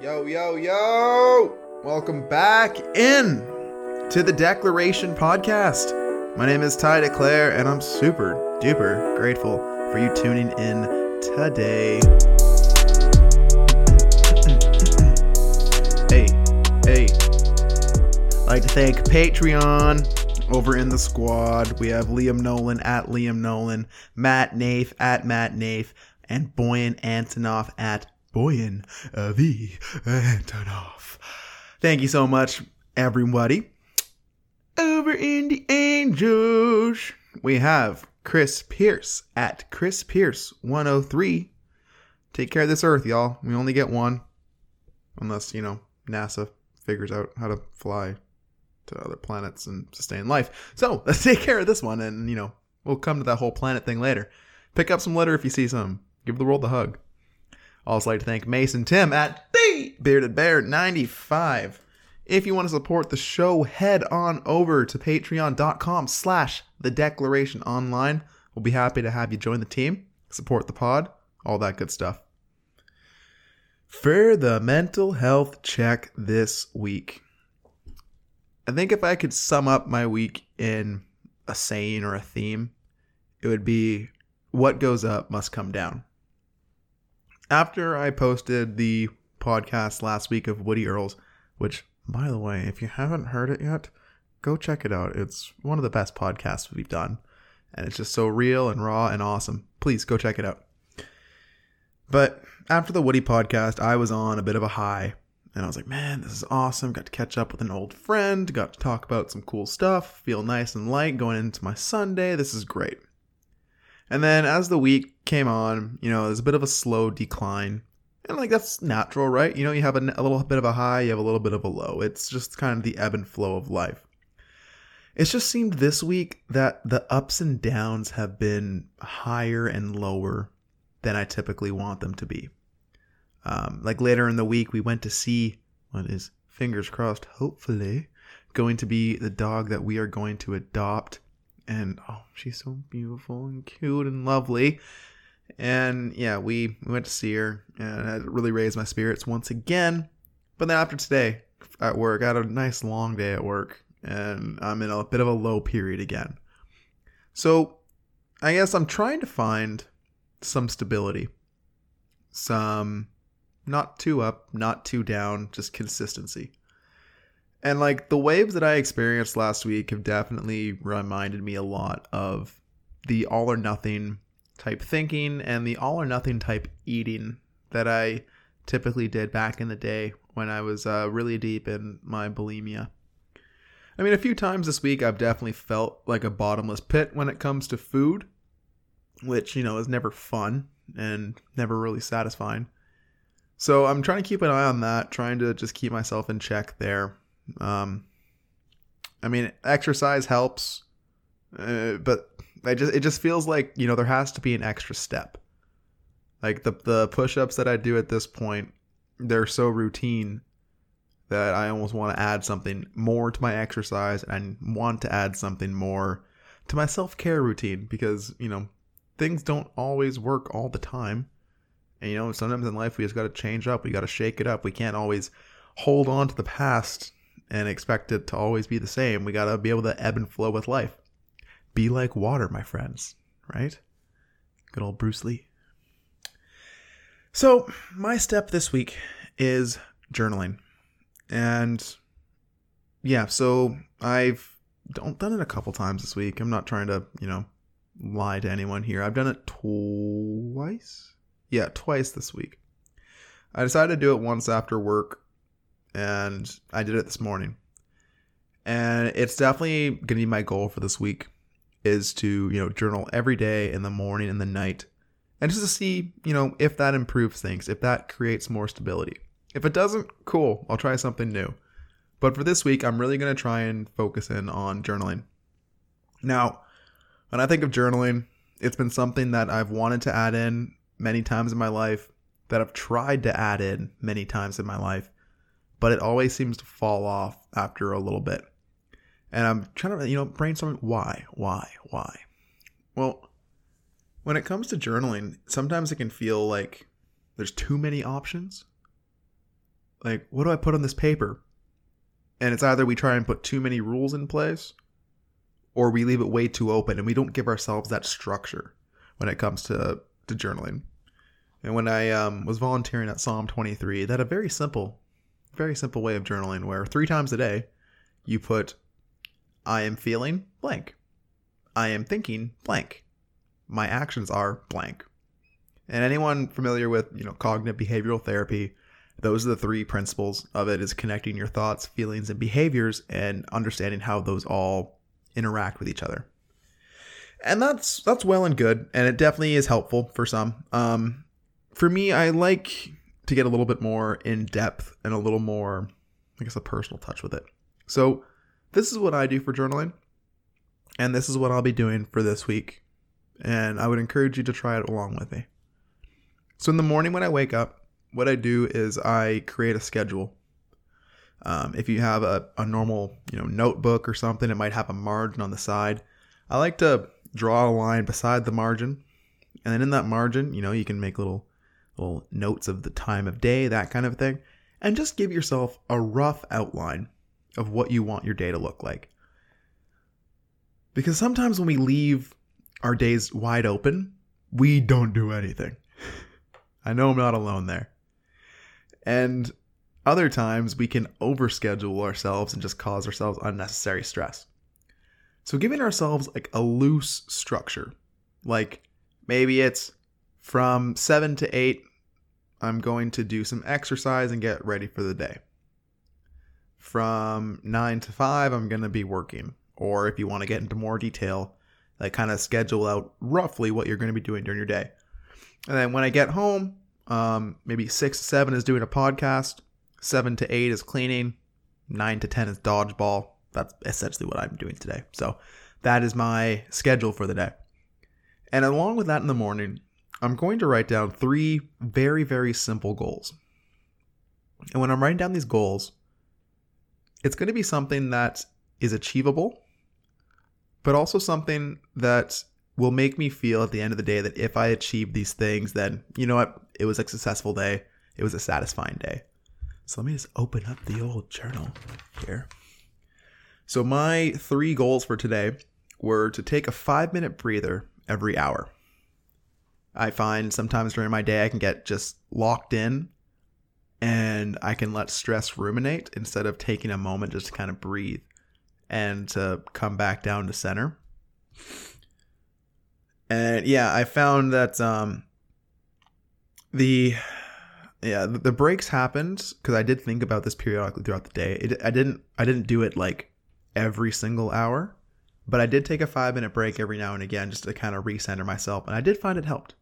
Yo, yo, yo! Welcome back in to the Declaration Podcast. My name is Ty Declare, and I'm super duper grateful for you tuning in today. hey, hey. I'd like to thank Patreon over in the squad. We have Liam Nolan at Liam Nolan, Matt Nath at Matt Nath, and Boyan Antonov at Boyan uh, V. Antonov. Thank you so much, everybody. Over in the Angels, we have Chris Pierce at Chris Pierce 103. Take care of this Earth, y'all. We only get one. Unless, you know, NASA figures out how to fly to other planets and sustain life. So let's take care of this one, and, you know, we'll come to that whole planet thing later. Pick up some litter if you see some. Give the world a hug. Also like to thank Mason Tim at the Bearded Bear 95. If you want to support the show, head on over to patreon.com slash the declaration online. We'll be happy to have you join the team, support the pod, all that good stuff. For the mental health check this week. I think if I could sum up my week in a saying or a theme, it would be what goes up must come down after I posted the podcast last week of Woody Earls, which, by the way, if you haven't heard it yet, go check it out. It's one of the best podcasts we've done. And it's just so real and raw and awesome. Please go check it out. But after the Woody podcast, I was on a bit of a high. And I was like, man, this is awesome. Got to catch up with an old friend. Got to talk about some cool stuff. Feel nice and light going into my Sunday. This is great. And then as the week came on, you know, there's a bit of a slow decline. And like that's natural, right? You know, you have a, a, little bit of a high, you have a little bit of a low. It's just kind of the ebb and flow of life. It's just seemed this week that the ups and downs have been higher and lower than I typically want them to be. Um, like later in the week, we went to see what is fingers crossed, hopefully, going to be the dog that we are going to adopt and oh, she's so beautiful and cute and lovely. And yeah, we, we went to see her, and it really raised my spirits once again. But then after today at work, I had a nice long day at work, and I'm in a bit of a low period again. So I guess I'm trying to find some stability, some not too up, not too down, just consistency. And like the waves that I experienced last week have definitely reminded me a lot of the all or nothing type thinking and the all or nothing type eating that I typically did back in the day when I was uh, really deep in my bulimia. I mean, a few times this week I've definitely felt like a bottomless pit when it comes to food, which, you know, is never fun and never really satisfying. So I'm trying to keep an eye on that, trying to just keep myself in check there. Um, I mean, exercise helps, uh, but I just it just feels like you know there has to be an extra step. Like the the push-ups that I do at this point, they're so routine that I almost want to add something more to my exercise and want to add something more to my self-care routine because, you know, things don't always work all the time. And you know, sometimes in life we just got to change up, we got to shake it up. We can't always hold on to the past and expect it to always be the same. We got to be able to ebb and flow with life. Be like water, my friends, right? Good old Bruce Lee. So, my step this week is journaling. And yeah, so I've done it a couple times this week. I'm not trying to, you know, lie to anyone here. I've done it twice. Yeah, twice this week. I decided to do it once after work and I did it this morning. And it's definitely going to be my goal for this week is to, you know, journal every day in the morning and the night. And just to see, you know, if that improves things, if that creates more stability. If it doesn't, cool, I'll try something new. But for this week, I'm really going to try and focus in on journaling. Now, when I think of journaling, it's been something that I've wanted to add in many times in my life, that I've tried to add in many times in my life, but it always seems to fall off after a little bit. And I'm trying to, you know, brainstorm why, why, why. Well, when it comes to journaling, sometimes it can feel like there's too many options. like, what do I put on this paper? And it's either we try and put too many rules in place or we leave it way too open and we don't give ourselves that structure when it comes to, to journaling. And when I um, was volunteering at Psalm 23, that a very simple, very simple way of journaling where three times a day you put, I am feeling blank. I am thinking blank. My actions are blank. And anyone familiar with, you know, cognitive behavioral therapy, those are the three principles of it is connecting your thoughts, feelings, and behaviors and understanding how those all interact with each other. And that's that's well and good, and it definitely is helpful for some. Um, for me, I like to get a little bit more in depth and a little more, I guess, a personal touch with it. So, this is what I do for journaling, and this is what I'll be doing for this week. And I would encourage you to try it along with me. So, in the morning when I wake up, what I do is I create a schedule. Um, if you have a, a normal, you know, notebook or something, it might have a margin on the side. I like to draw a line beside the margin, and then in that margin, you know, you can make little little notes of the time of day, that kind of thing, and just give yourself a rough outline of what you want your day to look like. Because sometimes when we leave our days wide open, we don't do anything. I know I'm not alone there. And other times we can overschedule ourselves and just cause ourselves unnecessary stress. So giving ourselves like a loose structure, like maybe it's from 7 to 8 I'm going to do some exercise and get ready for the day. From 9 to 5 I'm going to be working. Or if you want to get into more detail, like kind of schedule out roughly what you're going to be doing during your day. And then when I get home, um, maybe six to seven is doing a podcast. Seven to eight is cleaning. Nine to ten is dodgeball. That's essentially what I'm doing today. So that is my schedule for the day. And along with that in the morning, I'm going to write down three very, very simple goals. And when I'm writing down these goals, it's going to be something that is achievable, but also something that will make me feel at the end of the day that if I achieve these things, then you know what? It was a successful day. It was a satisfying day. So let me just open up the old journal here. So my three goals for today were to take a five minute breather every hour. I find sometimes during my day I can get just locked in and I can let stress ruminate instead of taking a moment just to kind of breathe and to come back down to center. And yeah, I found that um, the yeah the, breaks happened because I did think about this periodically throughout the day. It, I didn't I didn't do it like every single hour, but I did take a five minute break every now and again just to kind of recenter myself, and I did find it helped.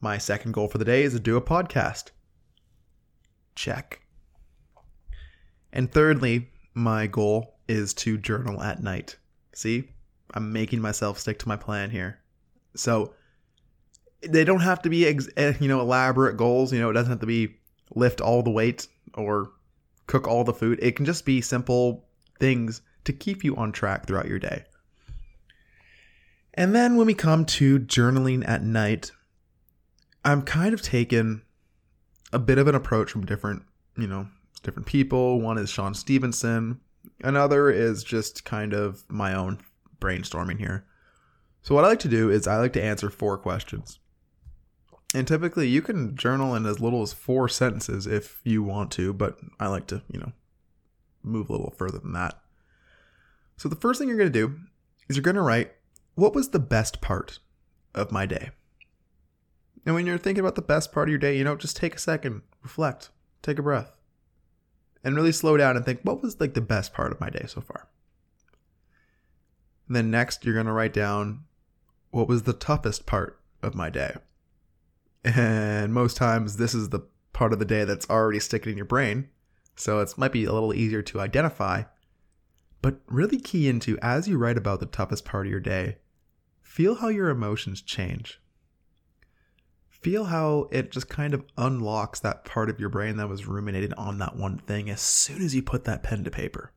My second goal for the day is to do a podcast. Check. And thirdly, my goal is to journal at night. See, I'm making myself stick to my plan here. So they don't have to be eh, you know elaborate goals. You know, it doesn't have to be lift all the weight or cook all the food. It can just be simple things to keep you on track throughout your day. And then when we come to journaling at night, I'm kind of taken a bit of an approach from different, you know, different people. One is Shawn Stevenson. Another is just kind of my own brainstorming here. So what I like to do is I like to answer four questions. And typically you can journal in as little as four sentences if you want to, but I like to, you know, move a little further than that. So the first thing you're going to do is you're going to write what was the best part of my day? And when you're thinking about the best part of your day, you know, just take a second, reflect, take a breath, and really slow down and think, what was like the best part of my day so far? And then next, you're going to write down what was the toughest part of my day. And most times, this is the part of the day that's already sticking in your brain. So it might be a little easier to identify. But really key into as you write about the toughest part of your day, feel how your emotions change feel how it just kind of unlocks that part of your brain that was ruminating on that one thing as soon as you put that pen to paper.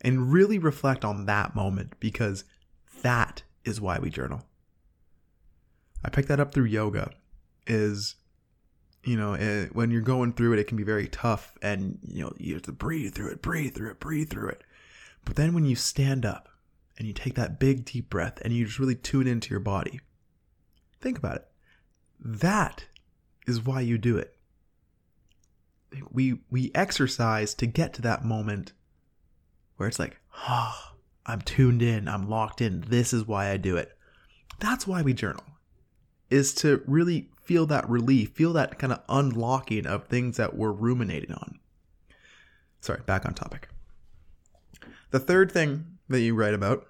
And really reflect on that moment because that is why we journal. I picked that up through yoga is you know, eh, when you're going through it, it can be very tough and, you know, you have to breathe through it, breathe through it, breathe through it. But then when you stand up and you take that big deep breath and you just really tune into your body, think about it. That is why you do it. We we exercise to get to that moment where it's like, oh, I'm tuned in, I'm locked in. This is why I do it. That's why we journal. Is to really feel that relief, feel that kind of unlocking of things that we're ruminating on. Sorry, back on topic. The third thing that you write about,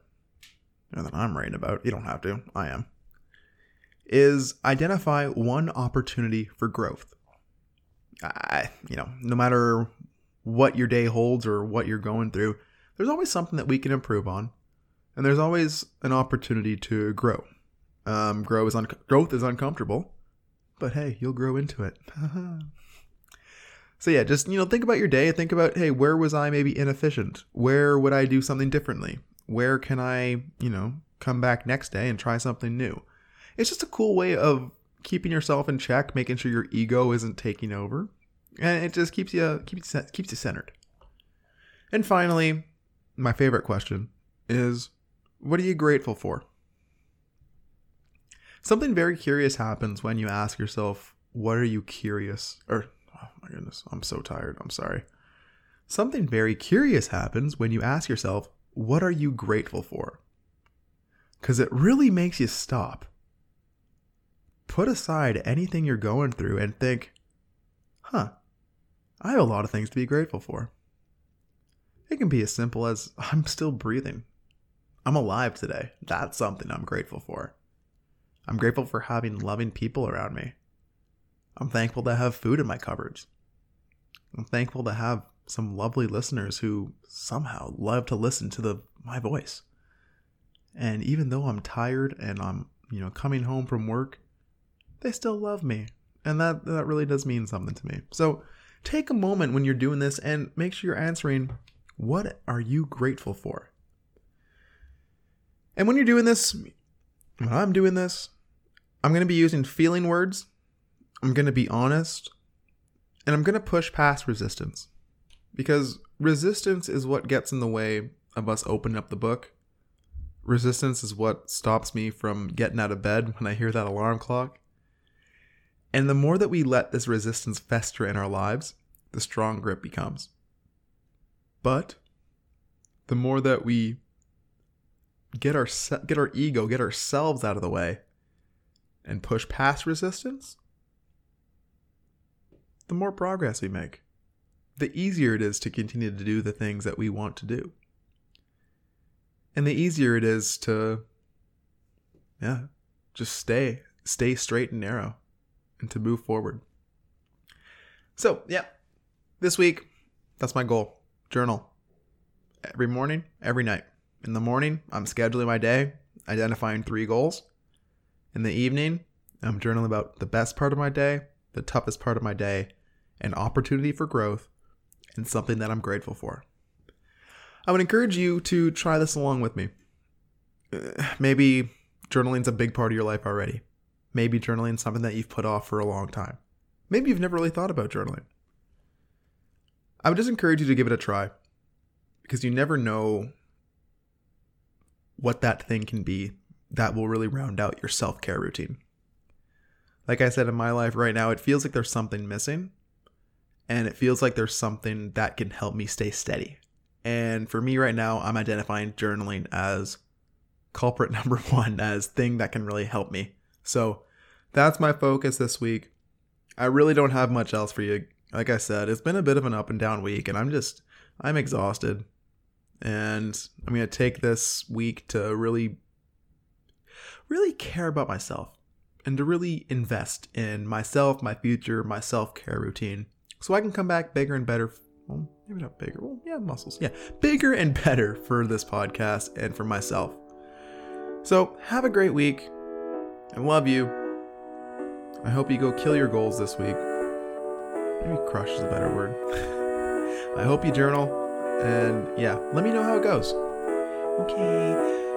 or that I'm writing about, you don't have to, I am, is identify one opportunity for growth. I, you know, no matter what your day holds or what you're going through, there's always something that we can improve on, and there's always an opportunity to grow. Um, grow is un- growth is uncomfortable, but hey, you'll grow into it. so yeah, just you know, think about your day. Think about hey, where was I maybe inefficient? Where would I do something differently? Where can I you know come back next day and try something new? It's just a cool way of keeping yourself in check, making sure your ego isn't taking over, and it just keeps you keeps keeps you centered. And finally, my favorite question is, what are you grateful for? Something very curious happens when you ask yourself, What are you curious? Or, oh my goodness, I'm so tired. I'm sorry. Something very curious happens when you ask yourself, What are you grateful for? Because it really makes you stop. Put aside anything you're going through and think, Huh, I have a lot of things to be grateful for. It can be as simple as I'm still breathing. I'm alive today. That's something I'm grateful for. I'm grateful for having loving people around me. I'm thankful to have food in my cupboards. I'm thankful to have some lovely listeners who somehow love to listen to the my voice. And even though I'm tired and I'm, you know, coming home from work, they still love me. And that that really does mean something to me. So, take a moment when you're doing this and make sure you're answering what are you grateful for? And when you're doing this, when I'm doing this, I'm going to be using feeling words. I'm going to be honest. And I'm going to push past resistance. Because resistance is what gets in the way of us opening up the book. Resistance is what stops me from getting out of bed when I hear that alarm clock. And the more that we let this resistance fester in our lives, the stronger it becomes. But the more that we get our get our ego, get ourselves out of the way and push past resistance, the more progress we make. The easier it is to continue to do the things that we want to do. And the easier it is to yeah, just stay, stay straight and narrow and to move forward. So, yeah. This week, that's my goal. Journal. Every morning, every night. In the morning, I'm scheduling my day, identifying three goals. In the evening, I'm journaling about the best part of my day, the toughest part of my day, an opportunity for growth, and something that I'm grateful for. I would encourage you to try this along with me. Uh, maybe journaling's a big part of your life already. Maybe journaling is something that you've put off for a long time. Maybe you've never really thought about journaling. I would just encourage you to give it a try because you never know what that thing can be that will really round out your self care routine. Like I said in my life right now, it feels like there's something missing, and it feels like there's something that can help me stay steady. And for me right now, I'm identifying journaling as culprit number one, as thing that can really help me. So that's my focus this week. I really don't have much else for you. Like I said, it's been a bit of an up and down week, and I'm just, I'm exhausted. And I'm going to take this week to really, really care about myself and to really invest in myself, my future, my self care routine so I can come back bigger and better. Well, maybe not bigger. Well, yeah, muscles. Yeah, bigger and better for this podcast and for myself. So have a great week. I love you. I hope you go kill your goals this week. Maybe crush is a better word. I hope you journal and yeah, let me know how it goes. Okay.